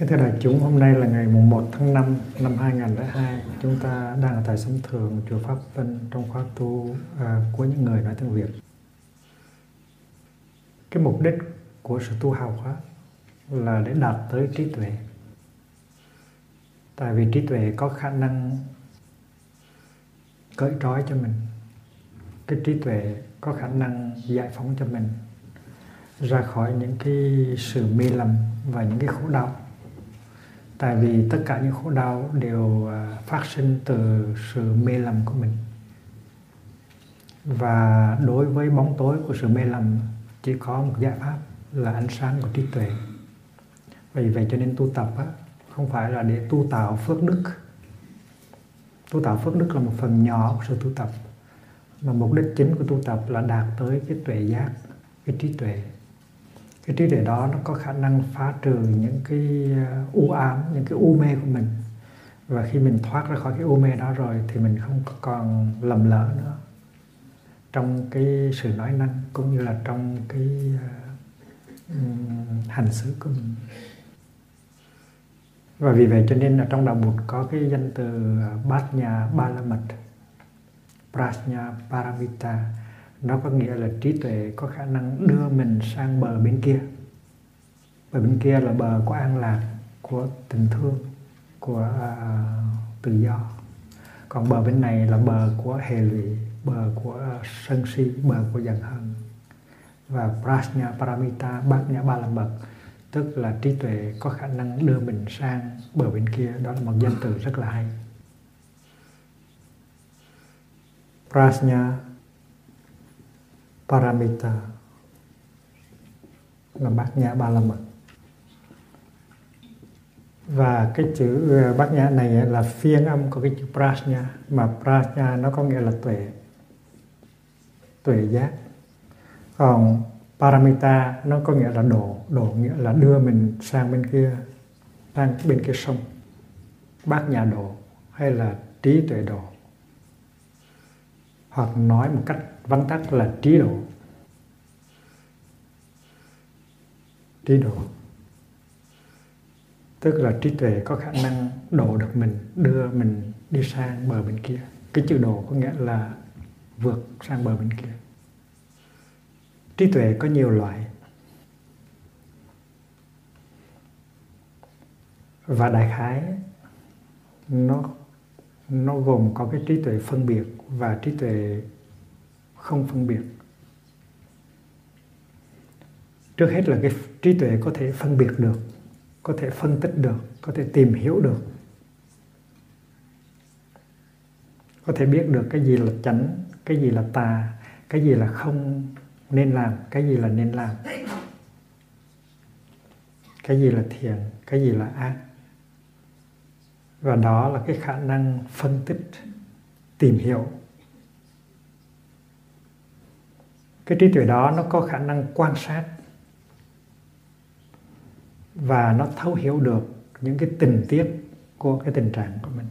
Kính thưa đại chúng, hôm nay là ngày mùng 1 tháng 5 năm 2002. Chúng ta đang ở tại Sống Thường, Chùa Pháp Vân trong khóa tu à, của những người nói tiếng Việt. Cái mục đích của sự tu học đó là để đạt tới trí tuệ. Tại vì trí tuệ có khả năng cởi trói cho mình. Cái trí tuệ có khả năng giải phóng cho mình ra khỏi những cái sự mê lầm và những cái khổ đau tại vì tất cả những khổ đau đều à, phát sinh từ sự mê lầm của mình. Và đối với bóng tối của sự mê lầm chỉ có một giải pháp là ánh sáng của trí tuệ. Vì vậy cho nên tu tập á, không phải là để tu tạo phước đức. Tu tạo phước đức là một phần nhỏ của sự tu tập mà mục đích chính của tu tập là đạt tới cái tuệ giác cái trí tuệ cái trí tuệ đó nó có khả năng phá trừ những cái uh, u ám những cái u mê của mình. Và khi mình thoát ra khỏi cái u mê đó rồi thì mình không còn lầm lỡ nữa. Trong cái sự nói năng cũng như là trong cái uh, hành xử của mình. Và vì vậy cho nên là trong đạo Bụt có cái danh từ uh, bát nhà ba la mật prajna paramita nó có nghĩa là trí tuệ có khả năng đưa mình sang bờ bên kia. Bờ bên kia là bờ của an lạc của tình thương của uh, tự do. Còn bờ bên này là bờ của hệ lụy bờ của à, sân si bờ của giận hờn. Và prajna paramita bát nhã ba la mật tức là trí tuệ có khả năng đưa mình sang bờ bên kia. Đó là một danh từ rất là hay. Prajna paramita. Là bát nhã ba la mật. Và cái chữ ờ, bát nhã này là phiên âm của cái chữ prajna, mà prajna nó có nghĩa là tuệ tuệ giác. Còn paramita nó có nghĩa là đổ đổ nghĩa là đưa mình sang bên kia, sang bên kia sông. Bát nhã đổ hay là trí tuệ đổ hoặc nói một cách văn tắc là trí độ. Trí độ. Tức là trí tuệ có khả năng độ được mình, đưa mình đi sang bờ bên kia. Cái chữ độ có nghĩa là vượt sang bờ bên kia. Trí tuệ có nhiều loại. Và đại khái, nó nó gồm có cái trí tuệ phân biệt và trí tuệ không phân biệt. Trước hết là cái trí tuệ có thể phân biệt được, có thể phân tích được, có thể tìm hiểu được. Có thể biết được cái gì là chánh, cái gì là tà, cái gì là không nên làm, cái gì là nên làm. Cái gì là thiện, cái gì là ác. Và đó là cái khả năng phân tích, tìm hiểu. Cái trí tuệ đó nó có khả năng quan sát và nó thấu hiểu được những cái tình tiết của cái tình trạng của mình.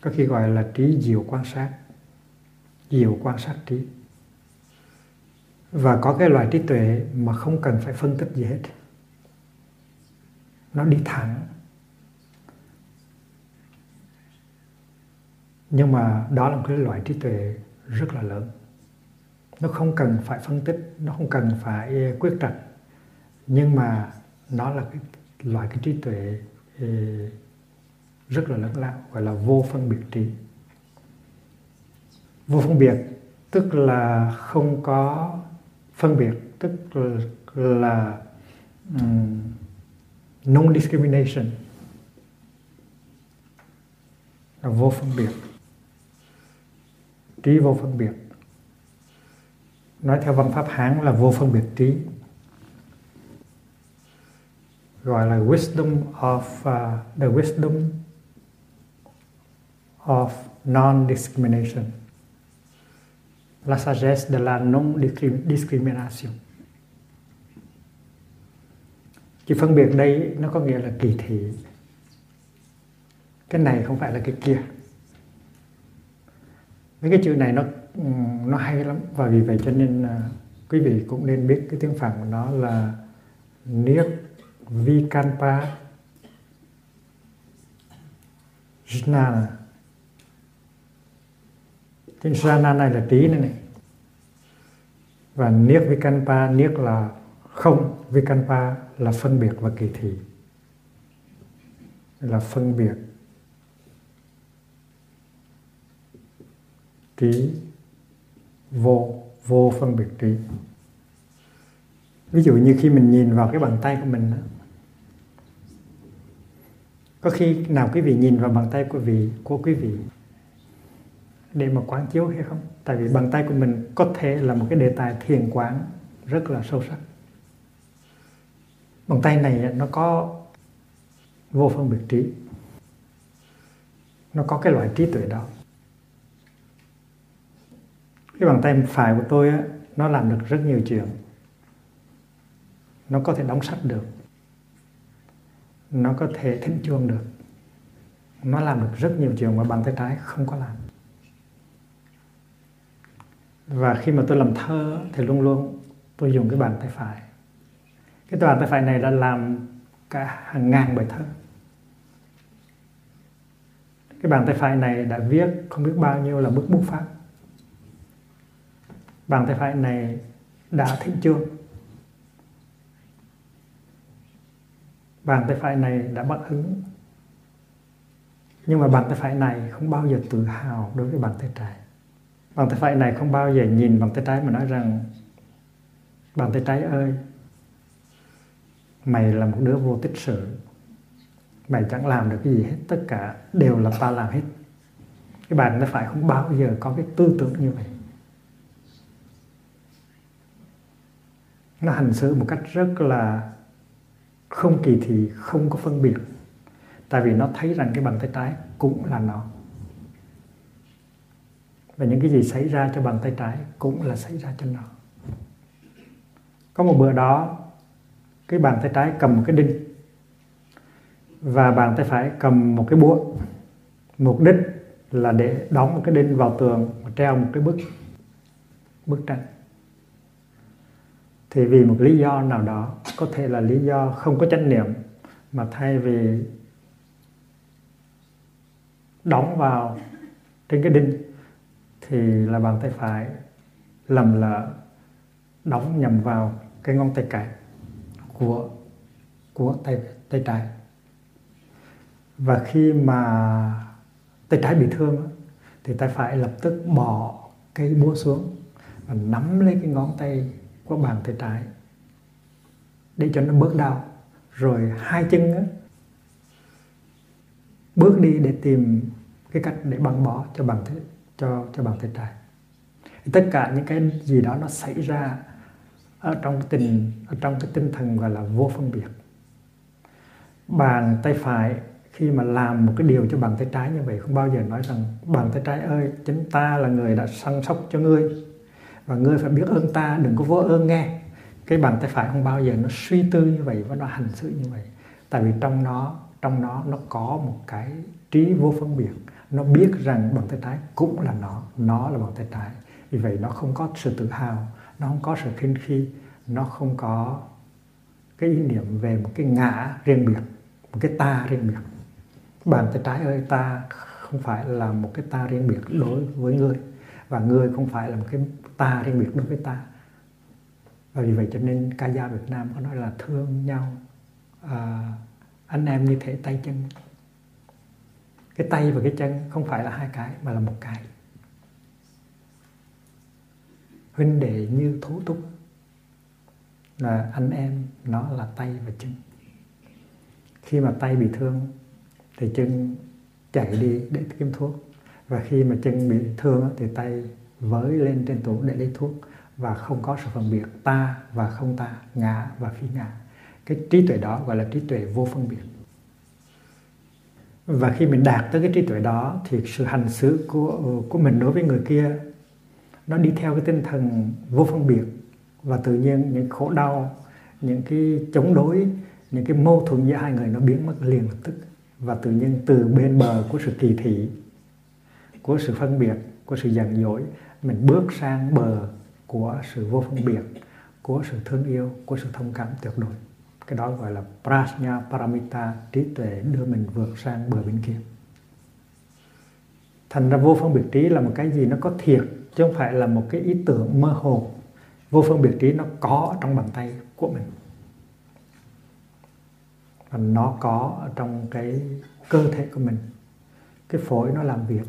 Có khi gọi là trí diệu quan sát, diệu quan sát trí. Và có cái loại trí tuệ mà không cần phải phân tích gì hết. Nó đi thẳng. Nhưng mà đó là một cái loại trí tuệ rất là lớn. Nó không cần phải phân tích nó không cần phải quyết trạch. Nhưng mà nó là cái loại cái trí tuệ ừ, rất là lớn lao gọi là vô phân biệt trí. Vô phân biệt tức là không có phân biệt tức là ừ, um, non discrimination là vô phân biệt trí vô phân biệt. Nói theo văn pháp hán là vô phân biệt trí. Gọi là wisdom of uh, the wisdom of non-discrimination. La sagesse de la non-discrimination. Chữ phân biệt đây nó có nghĩa là kỳ thị. Cái này không phải là cái kia mấy cái chữ này nó ừ, nó hay lắm. Và vì vậy cho nên à, quý vị cũng nên biết cái tiếng phạn của nó là niết vikanpa jnana cái jnana này là trí này này. Và niết vikanpa niết là không vikanpa là phân biệt và kỳ thị. Là phân biệt trí, vô vô phân biệt trí. Ví dụ như khi mình nhìn vào cái bàn tay của mình có khi nào quý vị nhìn vào bàn tay của vị, của quý vị để mà quán chiếu hay không? Tại vì bàn tay của mình có thể là một cái đề tài thiền quán rất là sâu sắc. Bàn tay này nó có vô phân biệt trí. Nó có cái loại trí tuệ đó cái bàn tay phải của tôi á, nó làm được rất nhiều chuyện. Nó có thể đóng sách được. Nó có thể thính chuông được. Nó làm được rất nhiều chuyện mà bàn tay trái không có làm. Và khi mà tôi làm thơ thì luôn luôn tôi dùng cái bàn tay phải. Cái bàn tay phải này đã làm cả hàng ngàn bài thơ. Cái bàn tay phải này đã viết không biết bao nhiêu là bức bút pháp bàn tay phải này đã thịnh chưa? bàn tay phải này đã bận hứng nhưng mà bàn tay phải này không bao giờ tự hào đối với bàn tay trái. Bàn tay phải này không bao giờ nhìn bàn tay trái mà nói rằng, bàn tay trái ơi, mày là một đứa vô tích sự. Mày chẳng làm được cái gì hết, tất cả đều là ta làm hết. Cái bàn tay phải không bao giờ có cái tư tưởng như vậy. Nó hành xử một cách rất là không kỳ thị, không có phân biệt. Tại vì nó thấy rằng cái bàn tay trái cũng là nó. Và những cái gì xảy ra cho bàn tay trái cũng là xảy ra cho nó. Có một bữa đó, cái bàn tay trái cầm một cái đinh. Và bàn tay phải cầm một cái búa. Mục đích là để đóng một cái đinh vào tường và treo một cái bức bức tranh thì vì một lý do nào đó, có thể là lý do không có chánh niệm, mà thay vì đóng vào trên cái đinh, thì là bàn tay phải lầm là đóng nhầm vào cái ngón tay cái của của tay tay trái. Và khi mà tay trái bị thương thì tay phải lập tức bỏ cái búa xuống và nắm lấy cái ngón tay qua bàn tay trái để cho nó bớt đau. Rồi hai chân á, bước đi để tìm cái cách để băng bó cho bàn tay cho cho bàn tay trái tất cả những cái gì đó nó xảy ra ở trong cái tình ở trong cái tinh thần gọi là vô phân biệt. Bàn tay phải khi mà làm một cái điều cho bàn tay trái như vậy không bao giờ nói rằng bàn tay trái ơi chính ta là người đã săn sóc cho ngươi và ngươi phải biết ơn ta, đừng có vô ơn nghe. Cái bàn tay phải không bao giờ nó suy tư như vậy và nó hành xử như vậy. Tại vì trong nó trong nó nó có một cái trí vô phân biệt. Nó biết rằng bàn tay trái cũng là nó nó là bàn tay trái. Vì vậy nó không có sự tự hào, nó không có sự khinh khi, nó không có cái ý niệm về một cái ngã riêng biệt, một cái ta riêng biệt. Bàn tay trái ơi, ta không phải là một cái ta riêng biệt đối với ngươi. Và ngươi không phải là một cái ta riêng biệt đối với ta. Và vì vậy cho nên ca dao Việt Nam có nói là thương nhau. À, anh em như thể tay chân. Cái tay và cái chân không phải là hai cái mà là một cái. Huynh đệ như thú túc là anh em nó là tay và chân. Khi mà tay bị thương thì chân chạy đi để kiếm thuốc. Và khi mà chân bị thương thì tay với lên trên tủ để lấy thuốc và không có sự phân biệt ta và không ta ngã và phi ngã cái trí tuệ đó gọi là trí tuệ vô phân biệt. Và khi mình đạt tới cái trí tuệ đó thì sự hành xử của của mình đối với người kia, nó đi theo cái tinh thần vô phân biệt. Và tự nhiên những khổ đau, những cái chống đối, những cái mâu thuẫn giữa hai người nó biến mất liền lập tức. Và tự nhiên từ bên bờ của sự kỳ thị, của sự phân biệt, của sự giận dỗi mình bước sang bờ của sự vô phân biệt, của sự thương yêu, của sự thông cảm tuyệt đối. Cái đó gọi là prajna paramita, trí tuệ đưa mình vượt sang bờ bên kia. Thành ra vô phân biệt trí là một cái gì nó có thiệt, chứ không phải là một cái ý tưởng mơ hồ. Vô phân biệt trí nó có trong bàn tay của mình. Và nó có ở trong cái cơ thể của mình. Cái phổi nó làm việc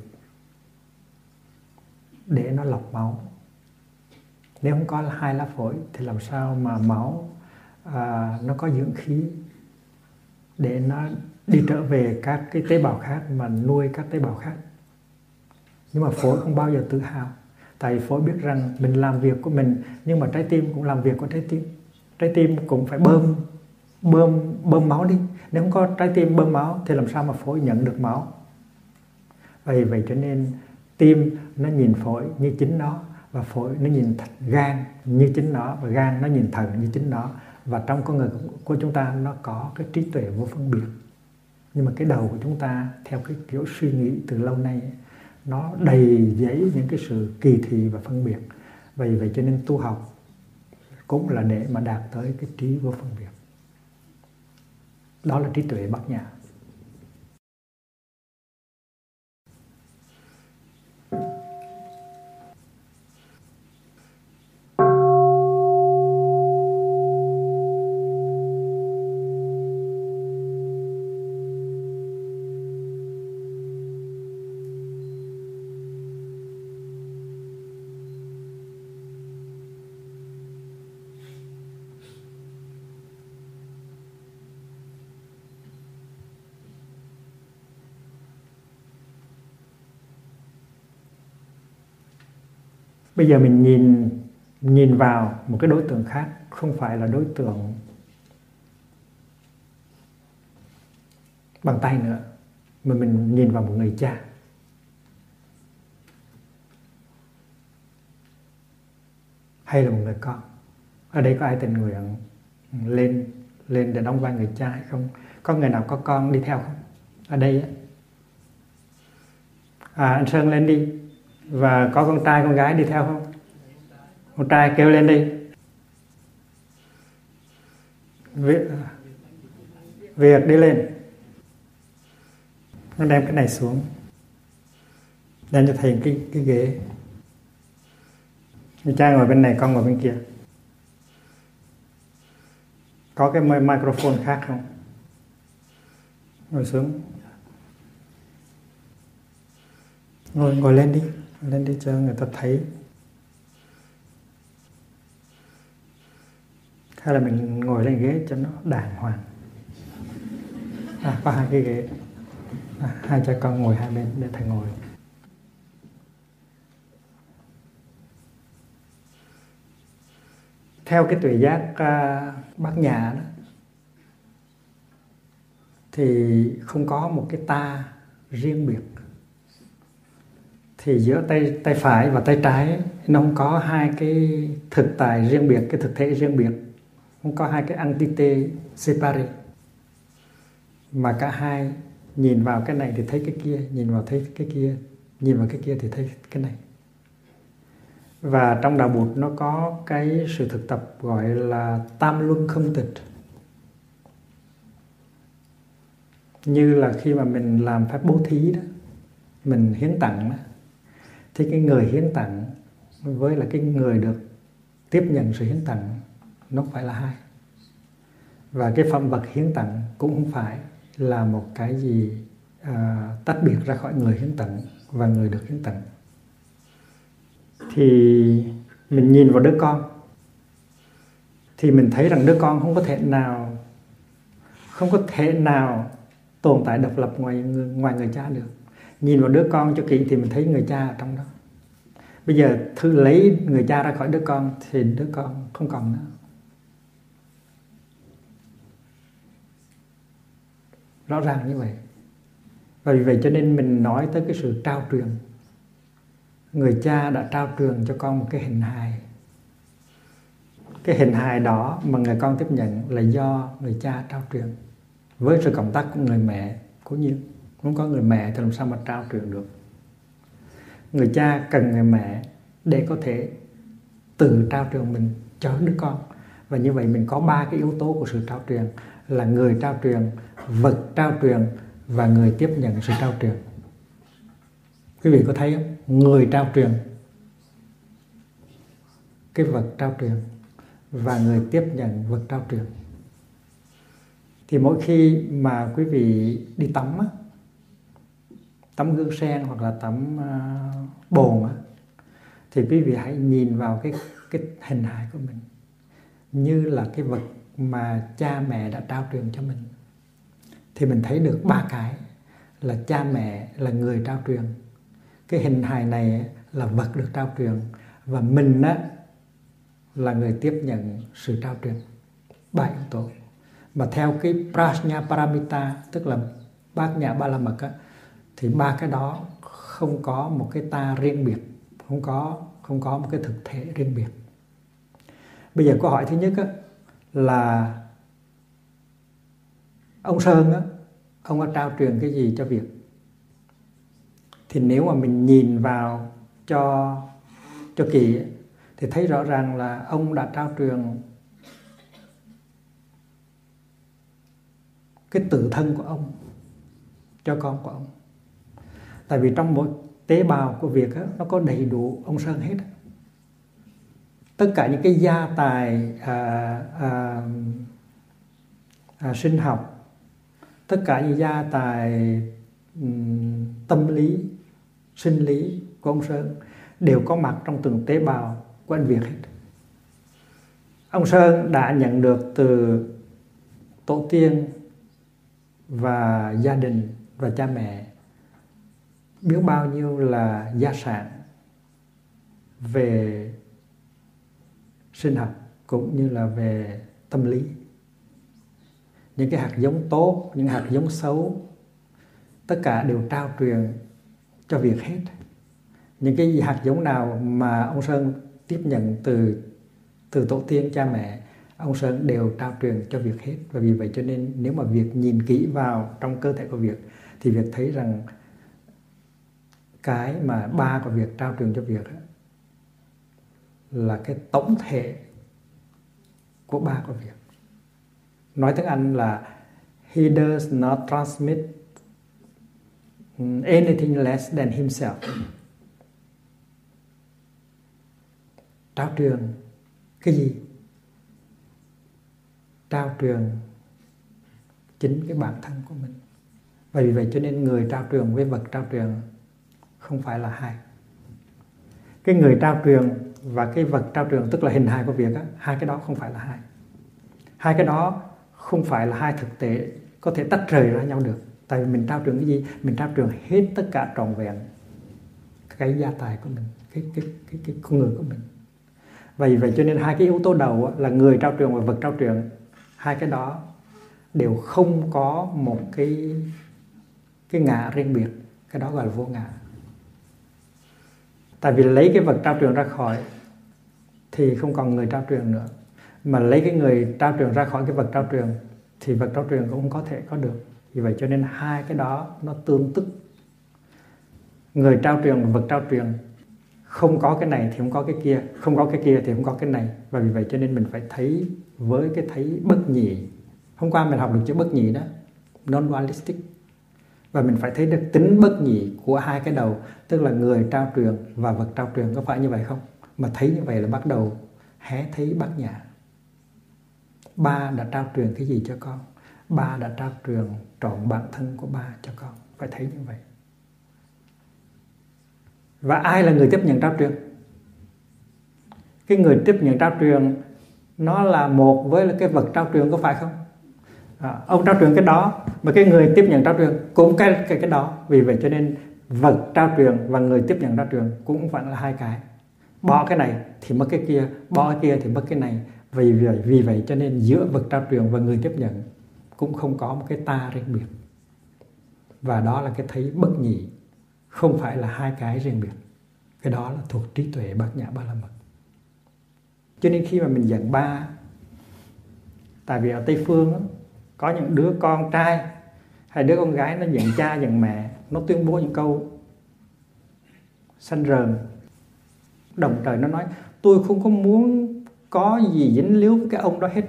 để nó lọc máu. Nếu không có hai lá phổi thì làm sao mà máu à, nó có dưỡng khí để nó đi trở về các cái tế bào khác mà nuôi các tế bào khác? Nhưng mà phổi không bao giờ tự hào. Tại phổi biết rằng mình làm việc của mình nhưng mà trái tim cũng làm việc của trái tim. Trái tim cũng phải bơm bơm bơm máu đi. Nếu không có trái tim bơm máu thì làm sao mà phổi nhận được máu? Vậy vậy cho nên tim nó nhìn phổi như chính nó và phổi nó nhìn gan như chính nó và gan nó nhìn thận như chính nó. Và trong con người của chúng ta nó có cái trí tuệ vô phân biệt. Nhưng mà cái đầu của chúng ta theo cái kiểu suy nghĩ từ lâu nay, nó đầy giấy những cái sự kỳ thị và phân biệt. Vì vậy cho nên tu học cũng là để mà đạt tới cái trí vô phân biệt. Đó là trí tuệ bát nhã. Bây giờ mình nhìn nhìn vào một cái đối tượng khác, không phải là đối tượng bằng tay nữa, mà mình nhìn vào một người cha. Hay là một người con. Ở đây có ai tình nguyện lên lên để đóng vai người cha hay không? Có người nào có con đi theo không? Ở đây á. À anh sơn lên đi và có con trai, con gái đi theo không? Con trai kêu lên đi. Việc việc đi lên. Nó đem cái này xuống. Đem cho thầy cái cái ghế. Người cha ngồi bên này, con ngồi bên kia. Có cái microphone khác không? Ngồi xuống. Ngồi ngồi lên đi lên đi cho người ta thấy. Hay là mình ngồi lên ghế cho nó đàng hoàng. À có hai cái ghế. À, hai cha con ngồi hai bên để thầy ngồi. Theo cái tuệ giác uh, bác nhà đó thì không có một cái ta riêng biệt thì giữa tay tay phải và tay trái, nó không có hai cái thực tại riêng biệt, cái thực thể riêng biệt. Không có hai cái entity separate. Mà cả hai nhìn vào cái này thì thấy cái kia, nhìn vào thấy cái kia, nhìn vào cái kia thì thấy cái này. Và trong đạo bụt nó có cái sự thực tập gọi là tam luân không tịch. Như là khi mà mình làm phép bố thí đó, mình hiến tặng đó thì cái người hiến tặng với là cái người được tiếp nhận sự hiến tặng nó phải là hai và cái phẩm vật hiến tặng cũng không phải là một cái gì à, tách biệt ra khỏi người hiến tặng và người được hiến tặng. Thì mình nhìn vào đứa con thì mình thấy rằng đứa con không có thể nào không có thể nào tồn tại độc lập ngoài ngoài người cha được nhìn vào đứa con cho kỹ thì mình thấy người cha ở trong đó. Bây giờ thứ lấy người cha ra khỏi đứa con thì đứa con không còn nữa. Rõ ràng như vậy. Và vì vậy cho nên mình nói tới cái sự trao truyền. Người cha đã trao truyền cho con một cái hình hài. Cái hình hài đó mà người con tiếp nhận là do người cha trao truyền với sự cộng tác của người mẹ cố nhiên không có người mẹ thì làm sao mà trao truyền được? Người cha cần người mẹ để có thể tự trao truyền mình cho đứa con. Và như vậy mình có ba cái yếu tố của sự trao truyền là người trao truyền vật trao truyền và người tiếp nhận sự trao truyền. Quý vị có thấy không? Người trao truyền cái vật trao truyền và người tiếp nhận vật trao truyền. Thì mỗi khi mà quý vị đi tắm á, tắm gương sen hoặc là tắm uh, bồn á, thì quý vị hãy nhìn vào cái cái hình hài của mình như là cái vật mà cha mẹ đã trao truyền cho mình. Thì mình thấy được ba cái là cha mẹ là người trao truyền. Cái hình hài này là vật được trao truyền và mình á là người tiếp nhận sự trao truyền ba yếu tố. Mà theo cái prajna paramita tức là bát nhã ba la mật á, thì ba cái đó không có một cái ta riêng biệt không có không có một cái thực thể riêng biệt bây giờ câu hỏi thứ nhất á, là ông sơn á, ông đã trao truyền cái gì cho việc? thì nếu mà mình nhìn vào cho cho kỳ thì thấy rõ ràng là ông đã trao truyền cái tự thân của ông cho con của ông tại vì trong mỗi tế bào của việc nó có đầy đủ ông sơn hết tất cả những cái gia tài à, à, à, sinh học tất cả những gia tài um, tâm lý sinh lý của ông sơn đều có mặt trong từng tế bào của anh Việt hết. Ông Sơn đã nhận được từ tổ tiên và gia đình và cha mẹ biết bao nhiêu là gia sản về sinh học cũng như là về tâm lý. Những cái hạt giống tốt, những hạt giống xấu, tất cả đều trao truyền cho việc hết. Những cái hạt giống nào mà ông sơn tiếp nhận từ từ tổ tiên, cha mẹ, ông sơn đều trao truyền cho việc hết. Và vì vậy cho nên nếu mà việc nhìn kỹ vào trong cơ thể của việc thì việc thấy rằng cái mà ba của việc trao truyền cho việc là cái tổng thể của ba của việc nói tiếng anh là he does not transmit anything less than himself. Trao truyền cái gì? Trao truyền chính cái bản thân của mình. Và vì vậy cho nên người trao truyền với vật trao truyền không phải là hai. Cái người trao truyền và cái vật trao truyền tức là hình hài của việc á, hai cái đó không phải là hai. Hai cái đó không phải là hai thực tế có thể tách rời ra nhau được. Tại vì mình trao truyền cái gì? Mình trao truyền hết tất cả trọn vẹn cái gia tài của mình cái cái cái cái con người của mình. Vậy vì vậy cho nên hai cái yếu tố đầu là người trao truyền và vật trao truyền hai cái đó đều không có một cái cái ngã riêng biệt. Cái đó gọi là vô ngã tại vì lấy cái vật trao truyền ra khỏi thì không còn người trao truyền nữa. Mà lấy cái người trao truyền ra khỏi cái vật trao truyền thì vật trao truyền cũng không có thể có được. Vì vậy cho nên hai cái đó nó tương tức. Người trao truyền và vật trao truyền không có cái này thì không có cái kia, không có cái kia thì không có cái này. Và vì vậy cho nên mình phải thấy với cái thấy bất nhị. Hôm qua mình học được chữ bất nhị đó non dualistic và mình phải thấy được tính bất nhị của hai cái đầu, tức là người trao truyền và vật trao truyền có phải như vậy không? Mà thấy như vậy là bắt đầu hé thấy bát nhã. Ba đã trao truyền cái gì cho con? Ba đã trao truyền trọn bản thân của ba cho con. Phải thấy như vậy. Và ai là người tiếp nhận trao truyền? Cái người tiếp nhận trao truyền, nó là một với cái vật trao truyền có phải không? À, ông trao truyền cái đó mà cái người tiếp nhận trao truyền cũng cái cái cái đó. Vì vậy cho nên vật trao truyền và người tiếp nhận trao truyền cũng vẫn là hai cái. Bỏ cái này thì mất cái kia bỏ cái kia thì mất cái này. Vì vậy vì vậy cho nên giữa vật trao truyền và người tiếp nhận cũng không có một cái ta riêng biệt. Và đó là cái thấy bất nhị không phải là hai cái riêng biệt. Cái đó là thuộc trí tuệ bát nhã ba la mật. Cho nên khi mà mình giảng ba tại vì ở tây phương đó, có những đứa con trai hay đứa con gái nó giận cha giận mẹ, nó tuyên bố những câu xanh rờn đồng thời nó nói, tôi không có muốn có gì dính líu với cái ông đó hết.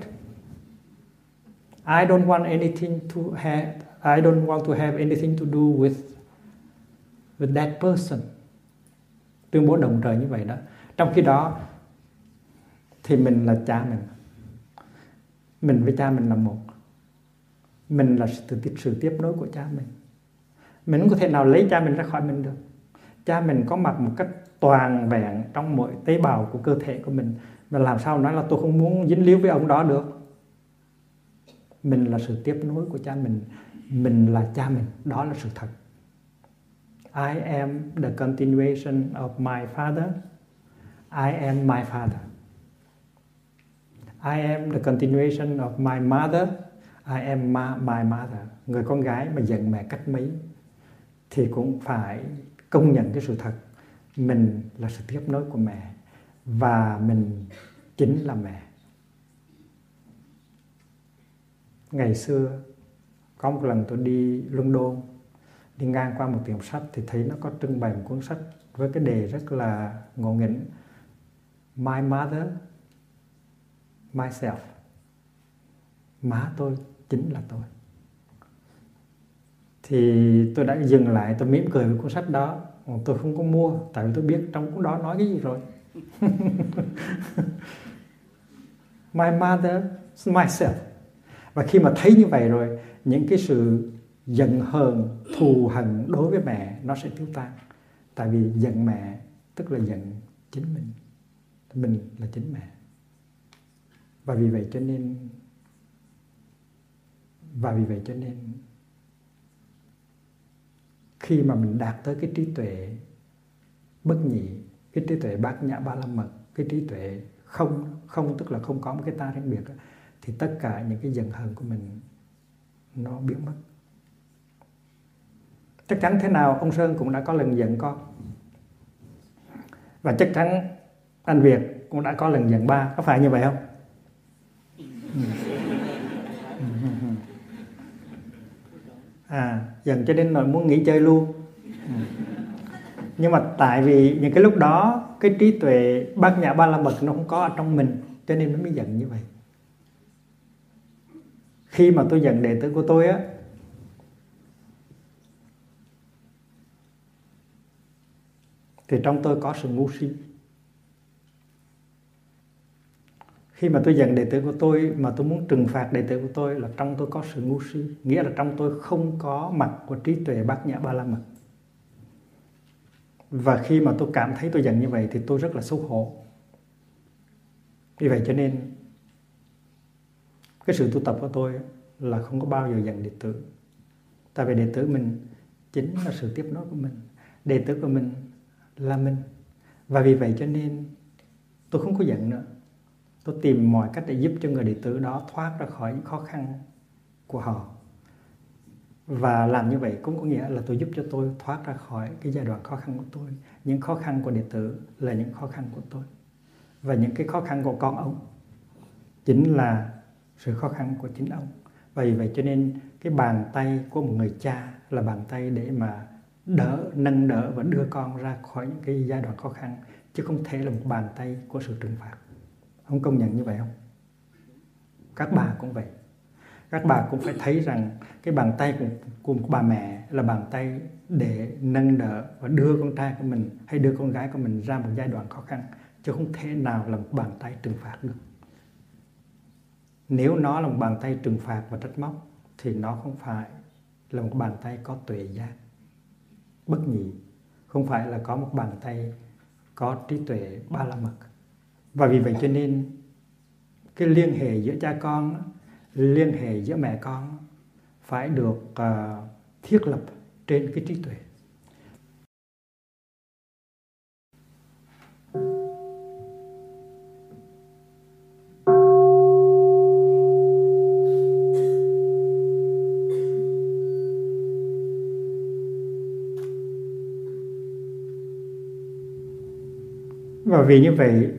I don't want anything to have, I don't want to have anything to do with with that person. Tuyên bố đồng trời như vậy đó. Trong khi đó thì mình là cha mình. Mình với cha mình là một mình là sự, sự tiếp nối của cha mình. Mình không có thể nào lấy cha mình ra khỏi mình được. Cha mình có mặt một cách toàn vẹn trong mọi tế bào của cơ thể của mình. Mà làm sao nói là tôi không muốn dính líu với ông đó được. Mình là sự tiếp nối của cha mình. Mình là cha mình. Đó là sự thật. I am the continuation of my father. I am my father. I am the continuation of my mother. I am my, my mother người con gái mà giận mẹ cách mấy thì cũng phải công nhận cái sự thật. Mình là sự tiếp nối của mẹ và mình chính là mẹ. Ngày xưa có một lần tôi đi London đi ngang qua một tiệm sách thì thấy nó có trưng bày một cuốn sách với cái đề rất là ngộ nghĩnh. My mother myself. Má tôi chính là tôi. Thì tôi đã dừng lại, tôi mỉm cười với cuốn sách đó. Tôi không có mua, tại vì tôi biết trong cuốn đó nói cái gì rồi. My mother, myself. Và khi mà thấy như vậy rồi, những cái sự giận hờn, thù hận đối với mẹ, nó sẽ tiêu tan. Tại vì giận mẹ, tức là giận chính mình. Mình là chính mẹ. Và vì vậy cho nên và vì vậy cho nên, khi mà mình đạt tới cái trí tuệ bất nhị, cái trí tuệ bát nhã ba la mật, cái trí tuệ không không tức là không có một cái ta riêng biệt thì tất cả những cái giận hờn của mình nó biến mất. Chắc chắn thế nào, ông sơn cũng đã có lần giận con. Và chắc chắn anh việt cũng đã có lần giận ba, có phải như vậy không? À dần cho nên nỗi muốn nghỉ chơi luôn. Nhưng mà tại vì những cái lúc đó, cái trí tuệ bát nhã ba la mật nó không có ở trong mình, cho nên nó mới giận như vậy. Khi mà tôi giận đệ tử của tôi á, thì trong tôi có sự ngu si. Khi mà tôi giận đệ tử của tôi mà tôi muốn trừng phạt đệ tử của tôi là trong tôi có sự ngu si, nghĩa là trong tôi không có mặt của trí tuệ bát nhã ba la mật. Và khi mà tôi cảm thấy tôi giận như vậy thì tôi rất là xấu hổ. Vì vậy cho nên, cái sự tu tập của tôi là không có bao giờ giận đệ tử. Tại vì đệ tử mình chính là sự tiếp nối của mình, đệ tử của mình là mình. Và vì vậy cho nên tôi không có giận nữa tôi tìm mọi cách để giúp cho người đệ tử đó thoát ra khỏi những khó khăn của họ. Và làm như vậy cũng có nghĩa là tôi giúp cho tôi thoát ra khỏi cái giai đoạn khó khăn của tôi. Những khó khăn của đệ tử là những khó khăn của tôi. Và những cái khó khăn của con ông chính là sự khó khăn của chính ông. Vì vậy cho nên cái bàn tay của một người cha là bàn tay để mà đỡ, nâng đỡ và đưa con ra khỏi những cái giai đoạn khó khăn, chứ không thể là một bàn tay của sự trừng phạt ông công nhận như vậy không? Các bà cũng vậy. Các bà cũng phải thấy rằng cái bàn tay của, của bà mẹ là bàn tay để nâng đỡ và đưa con trai của mình hay đưa con gái của mình ra một giai đoạn khó khăn chứ không thể nào là một bàn tay trừng phạt được. Nếu nó là một bàn tay trừng phạt và trách móc thì nó không phải là một bàn tay có tuệ giác bất nhị. Không phải là có một bàn tay có trí tuệ ba la mật và vì vậy cho nên cái liên hệ giữa cha con liên hệ giữa mẹ con phải được uh, thiết lập trên cái trí tuệ. Và vì như vậy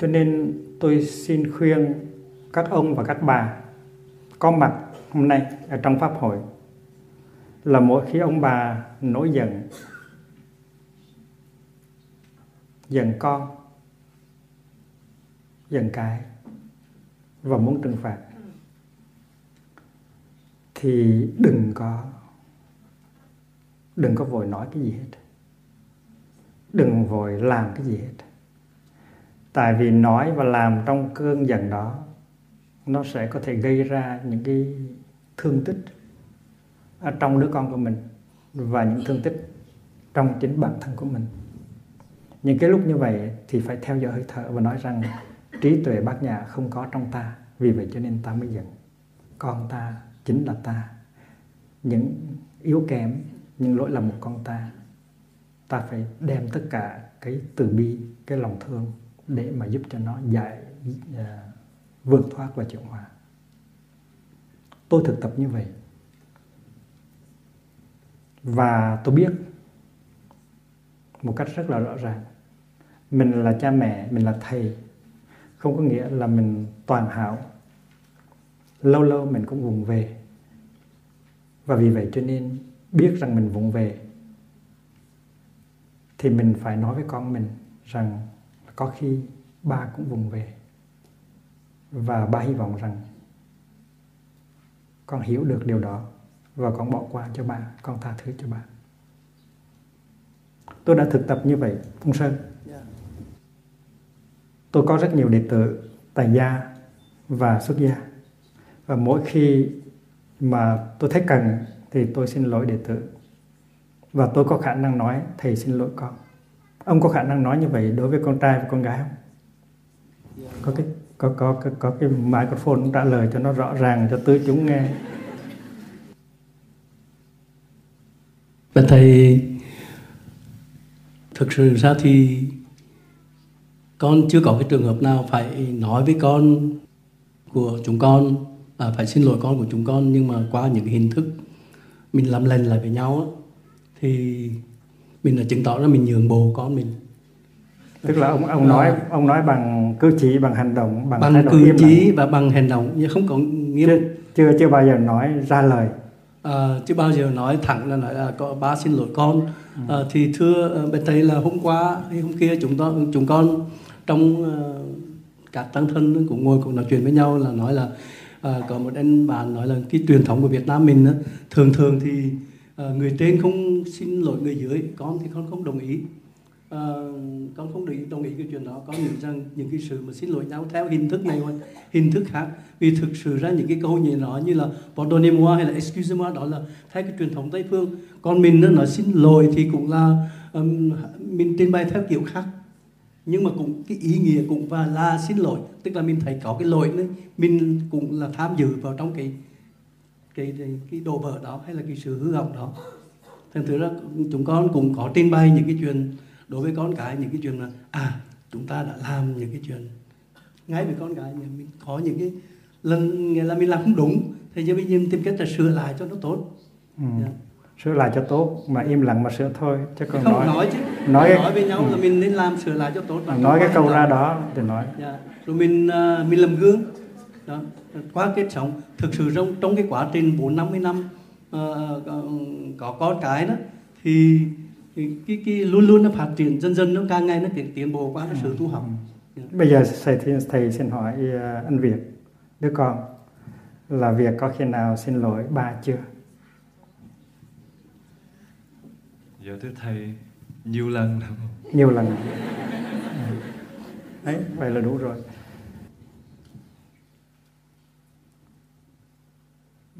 cho nên tôi xin khuyên các ông và các bà có mặt hôm nay ở trong pháp hội là mỗi khi ông bà nổi giận giận con, giận cái và muốn trừng phạt, thì đừng có đừng có vội nói cái gì hết. Đừng vội làm cái gì hết tại vì nói và làm trong cơn giận đó, nó sẽ có thể gây ra những cái thương tích ở trong đứa con của mình và những thương tích trong chính bản thân của mình. Những cái lúc như vậy thì phải theo dõi hơi thở và nói rằng trí tuệ bát nhã không có trong ta, vì vậy cho nên ta mới giận. Con ta chính là ta. Những yếu kém, những lỗi lầm của con ta ta phải đem tất cả cái từ bi, cái lòng thương để mà giúp cho nó giải uh, vượt thoát và chuyển hóa. Tôi thực tập như vậy. Và tôi biết một cách rất là rõ ràng. Mình là cha mẹ mình là thầy. Không có nghĩa là mình toàn hảo. Lâu lâu mình cũng vùng về. Và vì vậy cho nên biết rằng mình vùng về thì mình phải nói với con mình rằng có khi ba cũng vùng về. Và ba hy vọng rằng con hiểu được điều đó và con bỏ qua cho ba con tha thứ cho ba. Tôi đã thực tập như vậy Phong Sơn. Tôi có rất nhiều đệ tử tại gia và xuất gia. Và mỗi khi mà tôi thấy cần thì tôi xin lỗi đệ tử. Và tôi có khả năng nói thầy xin lỗi con ông có khả năng nói như vậy đối với con trai và con gái không? Có cái có có có, có cái microphone trả lời cho nó rõ ràng cho tứ chúng nghe. Và thầy thực sự ra thì con chưa có cái trường hợp nào phải nói với con của chúng con à, phải xin lỗi con của chúng con nhưng mà qua những hình thức mình làm lành lại với nhau thì mình đã chứng tỏ ra mình nhường bộ con mình. Tức là ông ông nói à, ông nói bằng cử chỉ bằng hành động bằng, bằng cử chỉ và bằng hành động nhưng không có nghiêm. Chưa, chưa chưa bao giờ nói ra lời. À, chưa bao giờ nói thẳng là nói là có ba xin lỗi con. À, thì thưa ờ, bên thầy là hôm qua hay hôm kia chúng tôi chúng con trong uh, các tăng thân cũng ngồi cũng nói chuyện với nhau là nói là uh, có một anh bạn nói là cái truyền thống của Việt Nam mình đó, thường thường thì Ờ, người trên không xin lỗi người dưới con thì con không đồng ý. À, con không đồng ý, đồng ý cái chuyện đó con nghĩ rằng những cái sự mà xin lỗi nhau theo hình thức này hoặc hình thức khác vì thực sự ra những cái câu như nó như là pardonnez-moi hay là excuse moi đó là theo cái truyền thống Tây phương. Còn mình nó nói xin lỗi thì cũng là um, mình trình bày theo kiểu khác. Nhưng mà cũng cái ý nghĩa cũng và là xin lỗi tức là mình thấy có cái lỗi nữa mình cũng là tham dự vào trong cái cái cái, cái đồ vỡ đó hay là cái sự hư hỏng đó thành thử ra chúng con cũng có trình bày những cái chuyện đối với con cái những cái chuyện là à chúng ta đã làm những cái chuyện ngay với con cái mình có những cái lần là mình làm không đúng thì giờ mình tìm cách là sửa lại cho nó tốt ừ. yeah. Dạ. sửa lại cho tốt mà im lặng mà sửa thôi chứ còn không nói nói chứ nói, cái, nói với nhau ừ. là mình nên làm sửa lại cho tốt nói cái câu ra đó thì nói yeah. Dạ. rồi mình uh, mình làm gương đó qua kết sống. Thực sự trong trong cái quá trình bốn năm mươi năm uh, có con cái đó thì cái, cái, cái luôn luôn nó phát triển dần dần nó càng ngày nó tiến tiến bộ qua cái sự tu học. Ừ. bây giờ thầy thầy xin hỏi uh, anh Việt đứa con là việc có khi nào xin lỗi ba chưa? Dạ thưa thầy nhiều lần nhiều lần. Đấy. Vậy là đủ rồi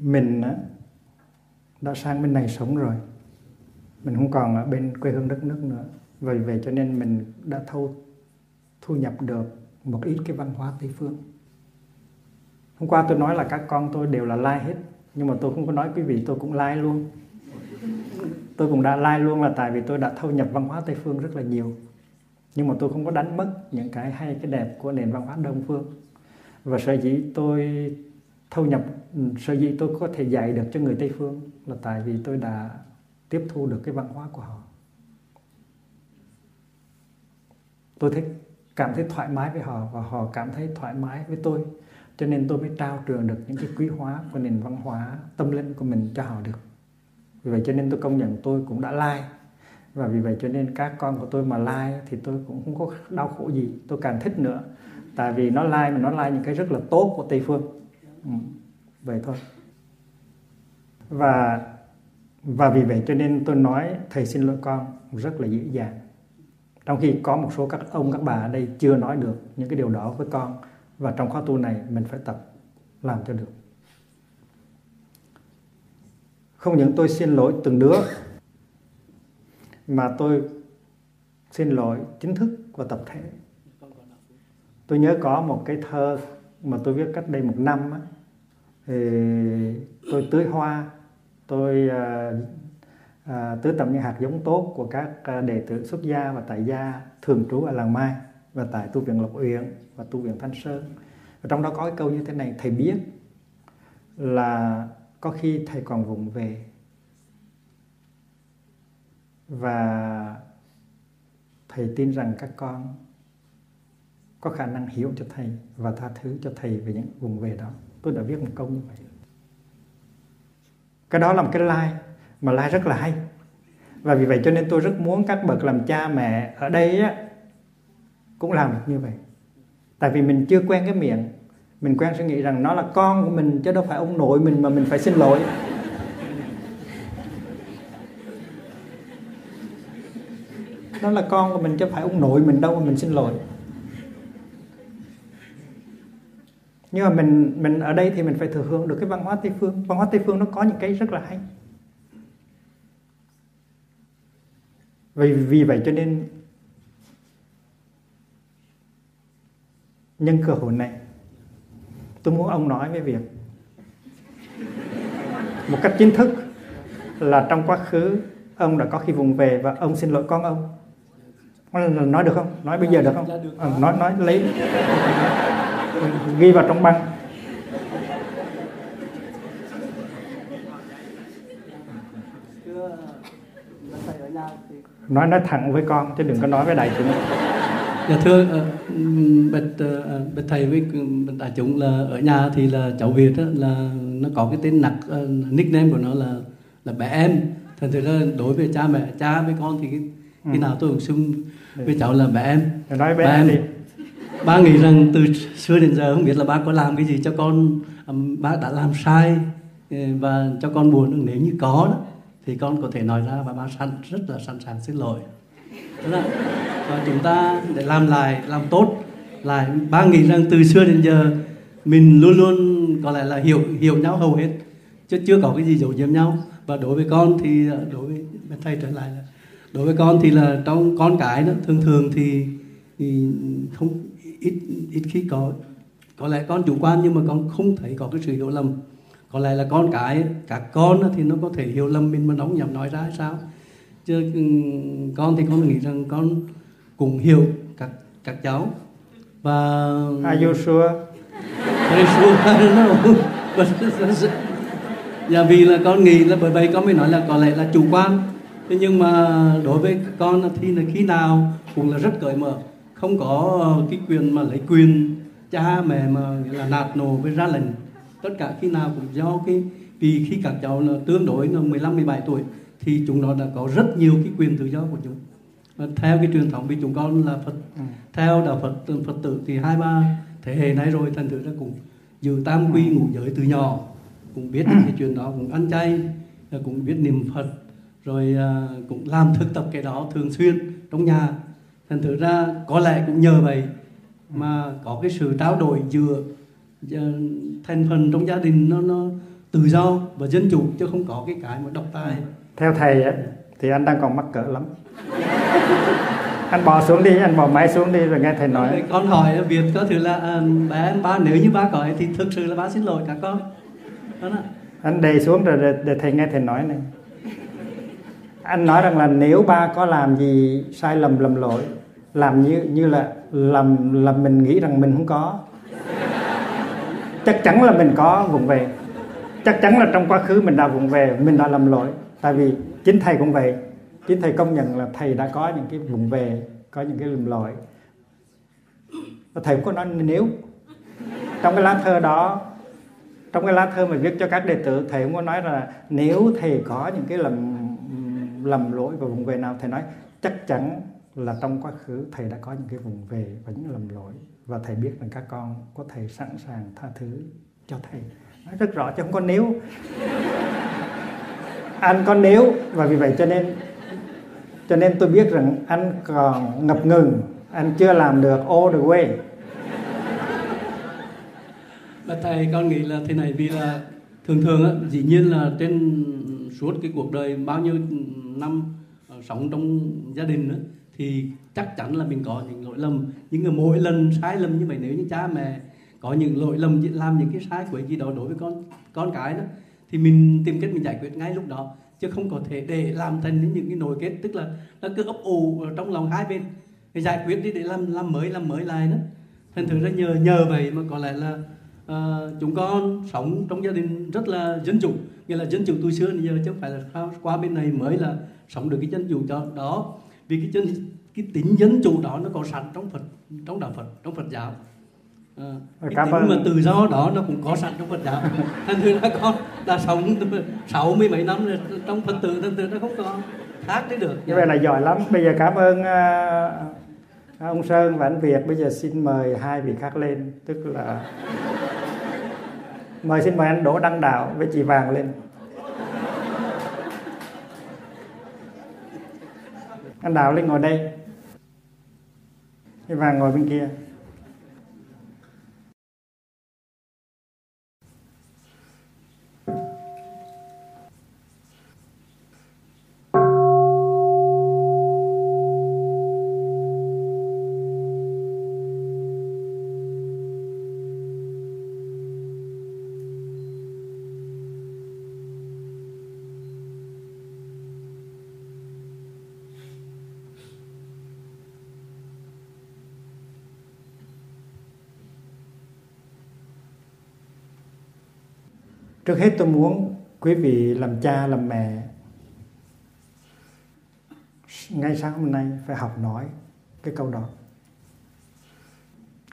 mình đã sang bên này sống rồi. Mình không còn ở bên quê hương đất nước nữa. Vì vậy cho nên mình đã thu thu nhập được một ít cái văn hóa tây phương. Hôm qua tôi nói là các con tôi đều là like hết, nhưng mà tôi không có nói quý vị, tôi cũng like luôn. Tôi cũng đã like luôn là tại vì tôi đã thâu nhập văn hóa tây phương rất là nhiều. Nhưng mà tôi không có đánh mất những cái hay, cái đẹp của nền văn hóa đông phương. Và sở dĩ tôi thâu nhập ừ, sở dĩ tôi có thể dạy được cho người tây phương là tại vì tôi đã tiếp thu được cái văn hóa của họ. Tôi thích cảm thấy thoải mái với họ và họ cảm thấy thoải mái với tôi. Cho nên tôi mới trao truyền được những cái quý hóa của nền văn hóa tâm linh của mình cho họ được. Vì vậy cho nên tôi công nhận tôi cũng đã like và vì vậy cho nên các con của tôi mà like thì tôi cũng không có đau khổ gì. Tôi càng thích nữa. Tại vì nó lai like, mà nó lai like những cái rất là tốt của tây phương ừ. vậy thôi. Và và vì vậy cho nên tôi nói, thầy xin lỗi con, rất là dễ dàng. Trong khi có một số các ông, các bà ở đây chưa nói được những cái điều đó với con, và trong khóa tu này mình phải tập làm cho được. Không những tôi xin lỗi từng đứa, mà tôi xin lỗi chính thức và tập thể. Tôi nhớ có một cái thơ mà tôi viết cách đây một năm á, thì tôi tưới hoa tôi à, à, tưới tầm những hạt giống tốt của các à, đệ tử xuất gia và tại gia thường trú ở làng Mai và tại tu viện Lộc Uyển và tu viện Thanh Sơn. Và trong đó có cái câu như thế này thầy biết là có khi thầy còn vùng về. Và thầy tin rằng các con có khả năng hiểu cho thầy và tha thứ cho thầy về những vùng về đó. Tôi đã viết một câu như vậy. Cái đó là một cái like mà like rất là hay. Và vì vậy cho nên tôi rất muốn các bậc làm cha mẹ ở đây á, cũng làm được như vậy. Tại vì mình chưa quen cái miệng, mình quen suy nghĩ rằng nó là con của mình, chứ đâu phải ông nội mình mà mình phải xin lỗi. Nó là con của mình, chứ phải ông nội mình đâu mà mình xin lỗi. Nhưng mà mình mình ở đây thì mình phải thừa hưởng được cái văn hóa tây phương. Văn hóa tây phương nó có những cái rất là hay. Vì vì vậy cho nên nhân cơ hội này tôi muốn ông nói với việc một cách chính thức là trong quá khứ ông đã có khi vùng về và ông xin lỗi con ông. Nói được không? Nói bây giờ được không? À, nói nói lấy ghi vào trong băng. Nói nói thẳng với con chứ đừng có nói với đại chúng. Dạ thưa uh, bạch uh, bạch thầy với bạch đại chúng là ở nhà thì là cháu việt đó, là nó có cái tên nặc nickname của nó là là bé em. Thành thử ra đối với cha mẹ cha với con thì khi ừ. nào tôi cũng xưng với cháu là bé em. Nói bé, bé em đi ba nghĩ rằng từ xưa đến giờ không biết là ba có làm cái gì cho con ba đã làm sai ờ, và cho con buồn nếu như có đó thì con có thể nói ra và ba sẵn rất là sẵn sàng xin lỗi. Đó là, và chúng ta để làm lại làm tốt lại. Ba nghĩ rằng từ xưa đến giờ mình luôn luôn có lẽ là hiểu hiểu nhau hầu hết chứ chưa có cái gì giấu giếm nhau. Và đối với con thì ờ, đối với thầy trở lại là đối với con thì là trong con cái đó thường thường thì, thì không ít ít khi có có lẽ con chủ quan nhưng mà con không thấy có cái sự hiểu lầm có lẽ là con cái các con thì nó có thể hiểu lầm mình mà đóng nhầm nói ra hay sao chứ ừ, con thì con nghĩ rằng con cũng hiểu các các cháu và Are you sure? Very sure. I don't know. Dạ vì là con nghĩ là bởi vậy con mới nói là có lẽ là chủ quan thế nhưng mà đối với con thì là khi nào cũng là rất cởi mở không có cái quyền mà lấy quyền cha mẹ mà nghĩa là nạt nổ với ra lệnh. Tất cả khi nào cũng do cái vì khi các cháu là tương đối là 15 17 tuổi thì chúng nó đã có rất nhiều cái quyền tự do của chúng. Theo cái truyền thống vì chúng con là Phật ừ. theo đạo Phật Phật tử thì hai ba thế hệ này rồi thành thử ra cũng giữ tam quy ngũ giới từ nhỏ cũng biết cái chuyện đó cũng ăn chay cũng biết niệm Phật rồi à, cũng làm thực tập cái đó thường xuyên trong nhà thành thử ra có lẽ cũng nhờ vậy mà có cái sự trao đổi giữa thành phần trong gia đình nó nó tự do và dân chủ chứ không có cái cái mà độc tài. Theo thầy á thì anh đang còn mắc cỡ lắm. Anh bỏ xuống đi anh bỏ máy xuống đi rồi nghe thầy nói. Con hỏi việc có thứ là à, bé ba nếu như ba gọi thì thực sự là ba xin lỗi các con. Đó anh đề xuống rồi để, để thầy nghe thầy nói này. Anh nói rằng là nếu ba có làm gì sai lầm lầm lỗi làm như như là, làm là mình nghĩ rằng mình không có. Chắc chắn là mình có vụng về. Chắc chắn là trong quá khứ mình đã vụng về, mình đã lầm lỗi. Tại vì chính thầy cũng vậy. Chính thầy công nhận là thầy đã có những cái vụng về, có những cái lầm lỗi. Và thầy cũng có nói nếu. Trong cái lá thơ đó, trong cái lá thơ mà viết cho các đệ tử, thầy cũng có nói là nếu thầy có những cái lầm lầm lỗi và vùng về nào, thầy nói chắc chắn là trong quá khứ thầy đã có những cái vùng về và những lầm lỗi. Và thầy biết rằng các con có thầy sẵn sàng tha thứ cho thầy. Nói rất rõ chứ không có nếu. Anh có nếu và vì vậy cho nên cho nên tôi biết rằng anh còn ngập ngừng. Anh chưa làm được all the way. Và thầy con nghĩ là thế này vì là thường thường á, dĩ nhiên là trên suốt cái cuộc đời bao nhiêu năm ờ, sống trong gia đình á, thì chắc chắn là mình có những lỗi lầm. Nhưng mà mỗi lần sai lầm như vậy nếu như cha mẹ có những lỗi lầm làm những cái sai quấy gì đó đối với con con cái đó thì mình tìm cách mình giải quyết ngay lúc đó chứ không có thể để làm thành những cái nồi kết tức là nó cứ ấp ủ trong lòng hai bên. Để giải quyết đi để làm làm mới làm mới lại đó. Thành thử ra nhờ nhờ vậy mà có lẽ là uh, chúng con sống trong gia đình rất là dân chủ. Nghĩa là dân chủ từ xưa giờ chứ không phải là qua bên này mới là sống được cái dân chủ cho đó vì cái chân cái tính dân chủ đó nó có sẵn trong Phật trong đạo Phật trong Phật giáo. À, cái tính mà tự do đó nó cũng có sẵn trong Phật giáo. Thành thử ra con đã sống sáu mươi mấy năm rồi trong Phật tử thành thử nó không có khác đấy được. Như vậy là giỏi lắm. Bây giờ cảm ơn uh, ông Sơn và anh Việt. Bây giờ xin mời hai vị khác lên. Tức là mời xin mời anh Đỗ Đăng Đạo với chị Vàng lên anh đào lên ngồi đây. Và Vàng ngồi bên kia. Hết tôi muốn quý vị làm cha, làm mẹ. Ngay sáng hôm nay phải học nói cái câu đó.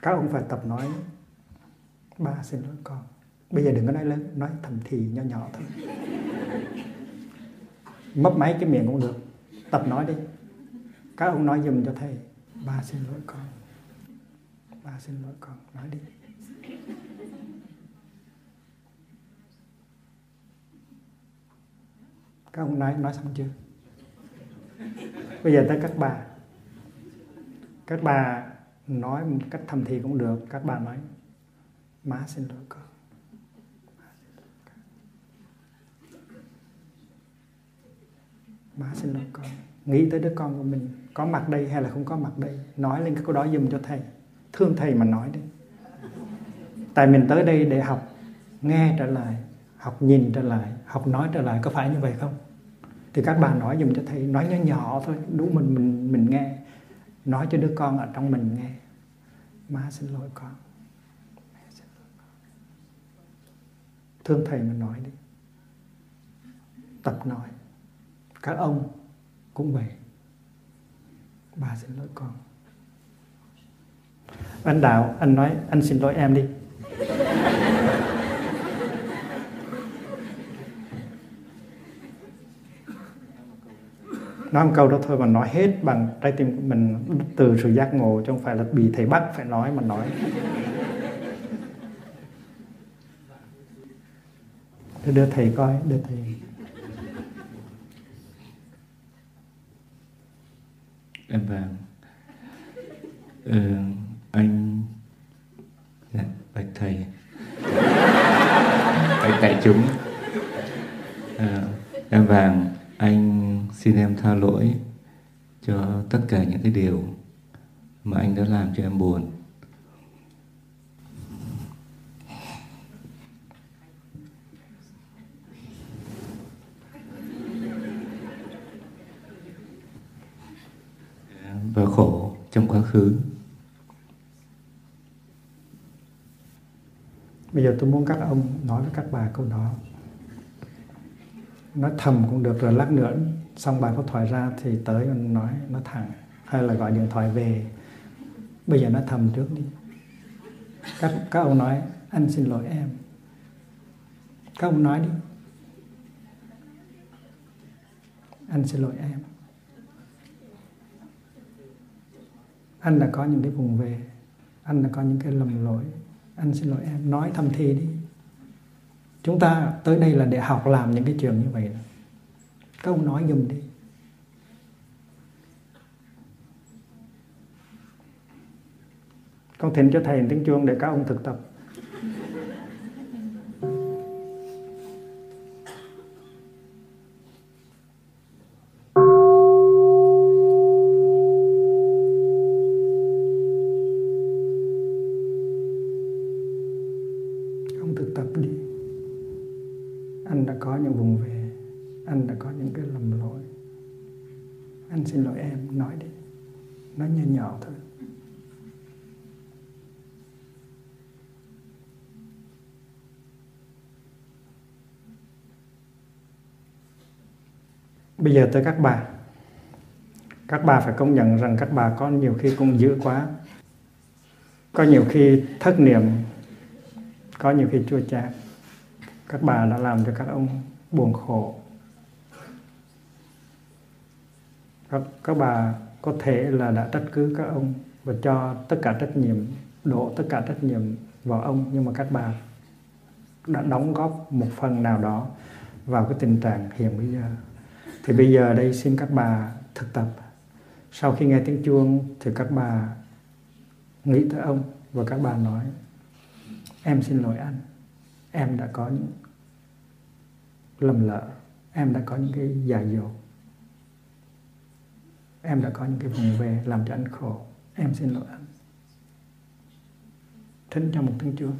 Các ông phải tập nói, ba xin lỗi con. Bây giờ đừng có nói lớn, nói thầm thì nhỏ nhỏ thôi. Mất máy cái miệng cũng được. Tập nói đi. Các ông nói dùm cho thầy, ba xin lỗi con. Ba xin lỗi con. Nói đi. Các ông nói nói xong chưa? Bây giờ tới các bà. Các bà nói một cách thầm thì cũng được, các bà nói, má xin lỗi con. Má xin lỗi con. Nghĩ tới đứa con của mình, có mặt đây hay là không có mặt đây, nói lên cái câu đó dùm cho thầy. Thương thầy mà nói đi. Tại mình tới đây để học, nghe trở lại học nhìn trở lại, học nói trở lại có phải như vậy không? Thì các bạn nói dùm cho thầy, nói nhỏ nhỏ thôi đúng mình mình mình nghe. Nói cho đứa con ở trong mình nghe. Má xin lỗi con. Thương thầy mà nói đi. Tập nói. Các ông cũng vậy. Bà xin lỗi con. Anh đạo, anh nói, anh xin lỗi em đi. Nói một câu đó thôi mà nói hết bằng trái tim của mình từ sự giác ngộ chứ không phải là bị thầy bắt phải nói mà nói. Để đưa thầy coi đưa thầy. Em vàng ừ, anh dạ, bạch thầy. Bạch đại chúng. À, em vàng anh xin em tha lỗi cho tất cả những cái điều mà anh đã làm cho em buồn. Và khổ trong quá khứ. Bây giờ tôi muốn các ông nói với các bà câu đó nói thầm cũng được rồi lát nữa xong bài pháp thoại ra thì tới mình nói, nó thẳng, hay là gọi điện thoại về. Bây giờ nó thầm trước đi. Các các ông nói, anh xin lỗi em. Các ông nói đi. Anh xin lỗi em. Anh đã có những cái vùng về. Anh đã có những cái lầm lỗi. Anh xin lỗi em. Nói thầm thì đi chúng ta tới đây là để học làm những cái chuyện như vậy các ông nói dùm đi. Con thỉnh cho thầy tiếng chuông để các ông thực tập. Bây giờ tới các bà. Các bà phải công nhận rằng các bà có nhiều khi cũng dữ quá. Có nhiều khi thất niệm. Có nhiều khi chua chát. Các bà đã làm cho các ông buồn khổ. Các, các bà có thể là đã trách cứ các ông và cho tất cả trách nhiệm đổ tất cả trách nhiệm vào ông. Nhưng mà các bà đã đóng góp một phần nào đó vào cái tình trạng hiện bây giờ thì bây giờ đây xin các bà thực tập. Sau khi nghe tiếng chuông thì các bà nghĩ tới ông và các bà nói, em xin lỗi anh. Em đã có những lầm lỡ. Em đã có những cái dại dột. Em đã có những cái vùng về làm cho anh khổ. Em xin lỗi anh. Thính cho một tiếng chuông.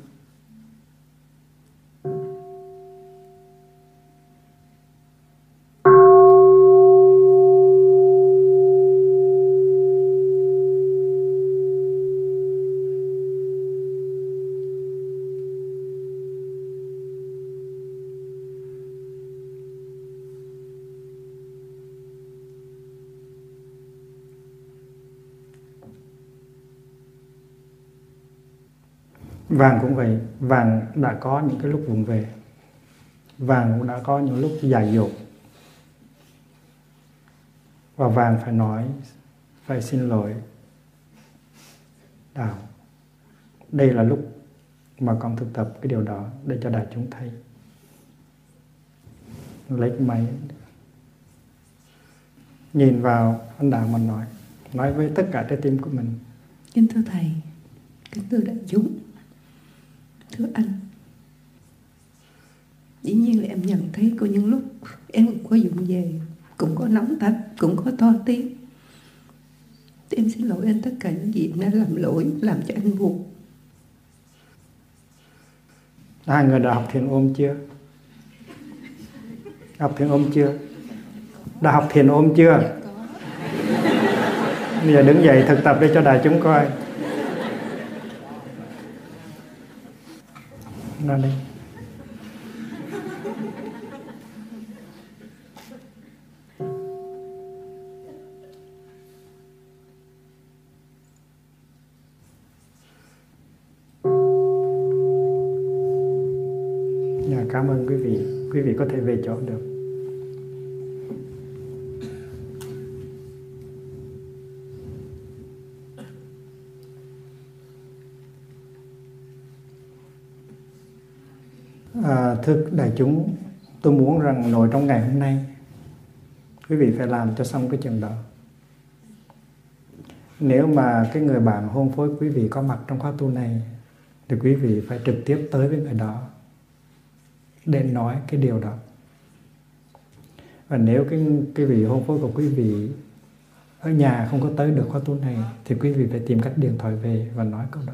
Vàng cũng vậy. Vàng đã có những cái lúc vùng về. Vàng cũng đã có những lúc dài dột. Và vàng phải nói, phải xin lỗi. Đạo, đây là lúc mà con thực tập cái điều đó để cho đại chúng thấy. Lấy cái máy, nhìn vào anh đạo mà nói nói với tất cả trái tim của mình. Kính thưa thầy, kính thưa đại chúng thưa anh. Dĩ nhiên là em nhận thấy có những lúc em cũng có dụng về cũng có nóng tách cũng có to tiếng. Em xin lỗi anh tất cả những gì em đã làm lỗi làm cho anh buồn. Hai người đã học thiền ôm chưa? Học thiền ôm chưa? Đã học thiền ôm chưa? Dạ, bây giờ đứng dậy thực tập để cho đại chúng coi ra À, thưa đại chúng, tôi muốn rằng nội trong ngày hôm nay quý vị phải làm cho xong cái chuyện đó. Nếu mà cái người bạn hôn phối quý vị có mặt trong khóa tu này thì quý vị phải trực tiếp tới với người đó để nói cái điều đó. Và nếu cái cái vị hôn phối của quý vị ở nhà không có tới được khóa tu này thì quý vị phải tìm cách điện thoại về và nói câu đó.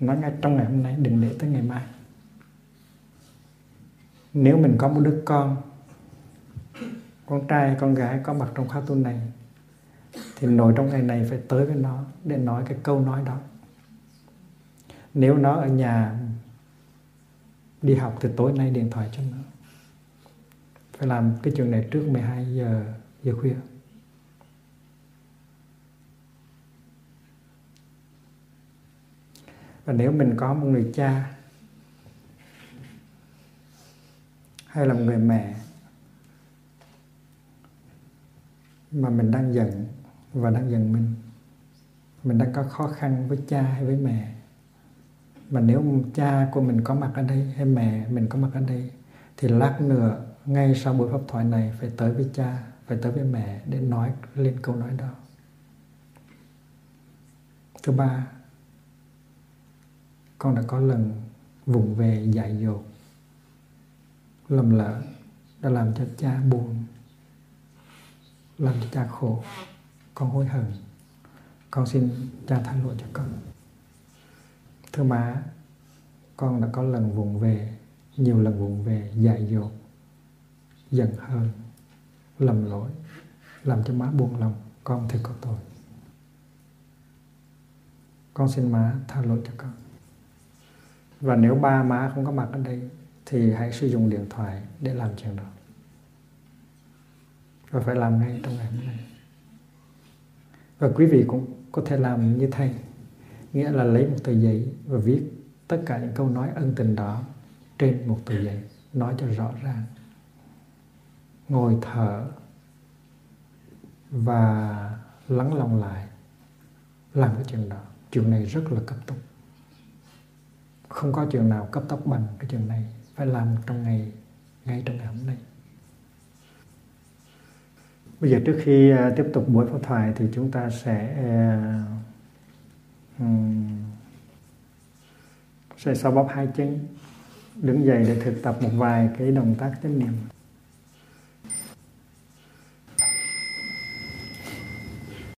Nói ngay trong ngày hôm nay đừng để tới ngày mai nếu mình có một đứa con con trai, con gái có mặt trong khóa tu này, thì nội trong ngày này phải tới với nó để nói cái câu nói đó. Nếu nó ở nhà đi học thì tối nay điện thoại cho nó. Phải làm cái chuyện này trước 12 giờ giờ khuya. Và nếu mình có một người cha hay là một người mẹ mà mình đang giận và đang giận mình? Mình đang có khó khăn với cha hay với mẹ? Mà nếu cha của mình có mặt ở đây hay mẹ mình có mặt ở đây thì lát nữa ngay sau buổi pháp thoại này phải tới với cha phải tới với mẹ để nói lên câu nói đó. Thứ ba con đã có lần vùng về dạy dột lầm lỡ, đã làm cho cha buồn, làm cho cha khổ. Con hối hận. Con xin cha tha lỗi cho con. Thưa má, con đã có lần vùng về, nhiều lần vùng về, dại dột, giận hơn lầm lỗi, làm cho má buồn lòng. Con thì có tội con xin má tha lỗi cho con. Và nếu ba má không có mặt ở đây thì hãy sử dụng điện thoại để làm chuyện đó. Và phải làm ngay trong ngày hôm nay. Và quý vị cũng có thể làm như thầy, nghĩa là lấy một tờ giấy và viết tất cả những câu nói ân tình đó trên một tờ giấy, nói cho rõ ràng. Ngồi thở và lắng lòng lại, làm cái chuyện đó. Chuyện này rất là cấp tốc. Không có chuyện nào cấp tốc bằng cái chuyện này phải làm trong ngày ngay trong ngày hôm nay. Bây giờ trước khi à, tiếp tục buổi pháp thoại thì chúng ta sẽ um, sẽ xoa bóp hai chân đứng dậy để thực tập một vài cái động tác chánh niệm.